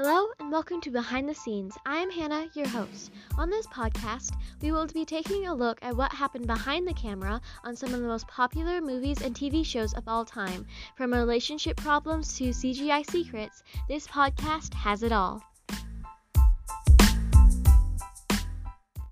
Hello and welcome to Behind the Scenes. I am Hannah, your host. On this podcast, we will be taking a look at what happened behind the camera on some of the most popular movies and TV shows of all time. From relationship problems to CGI secrets, this podcast has it all.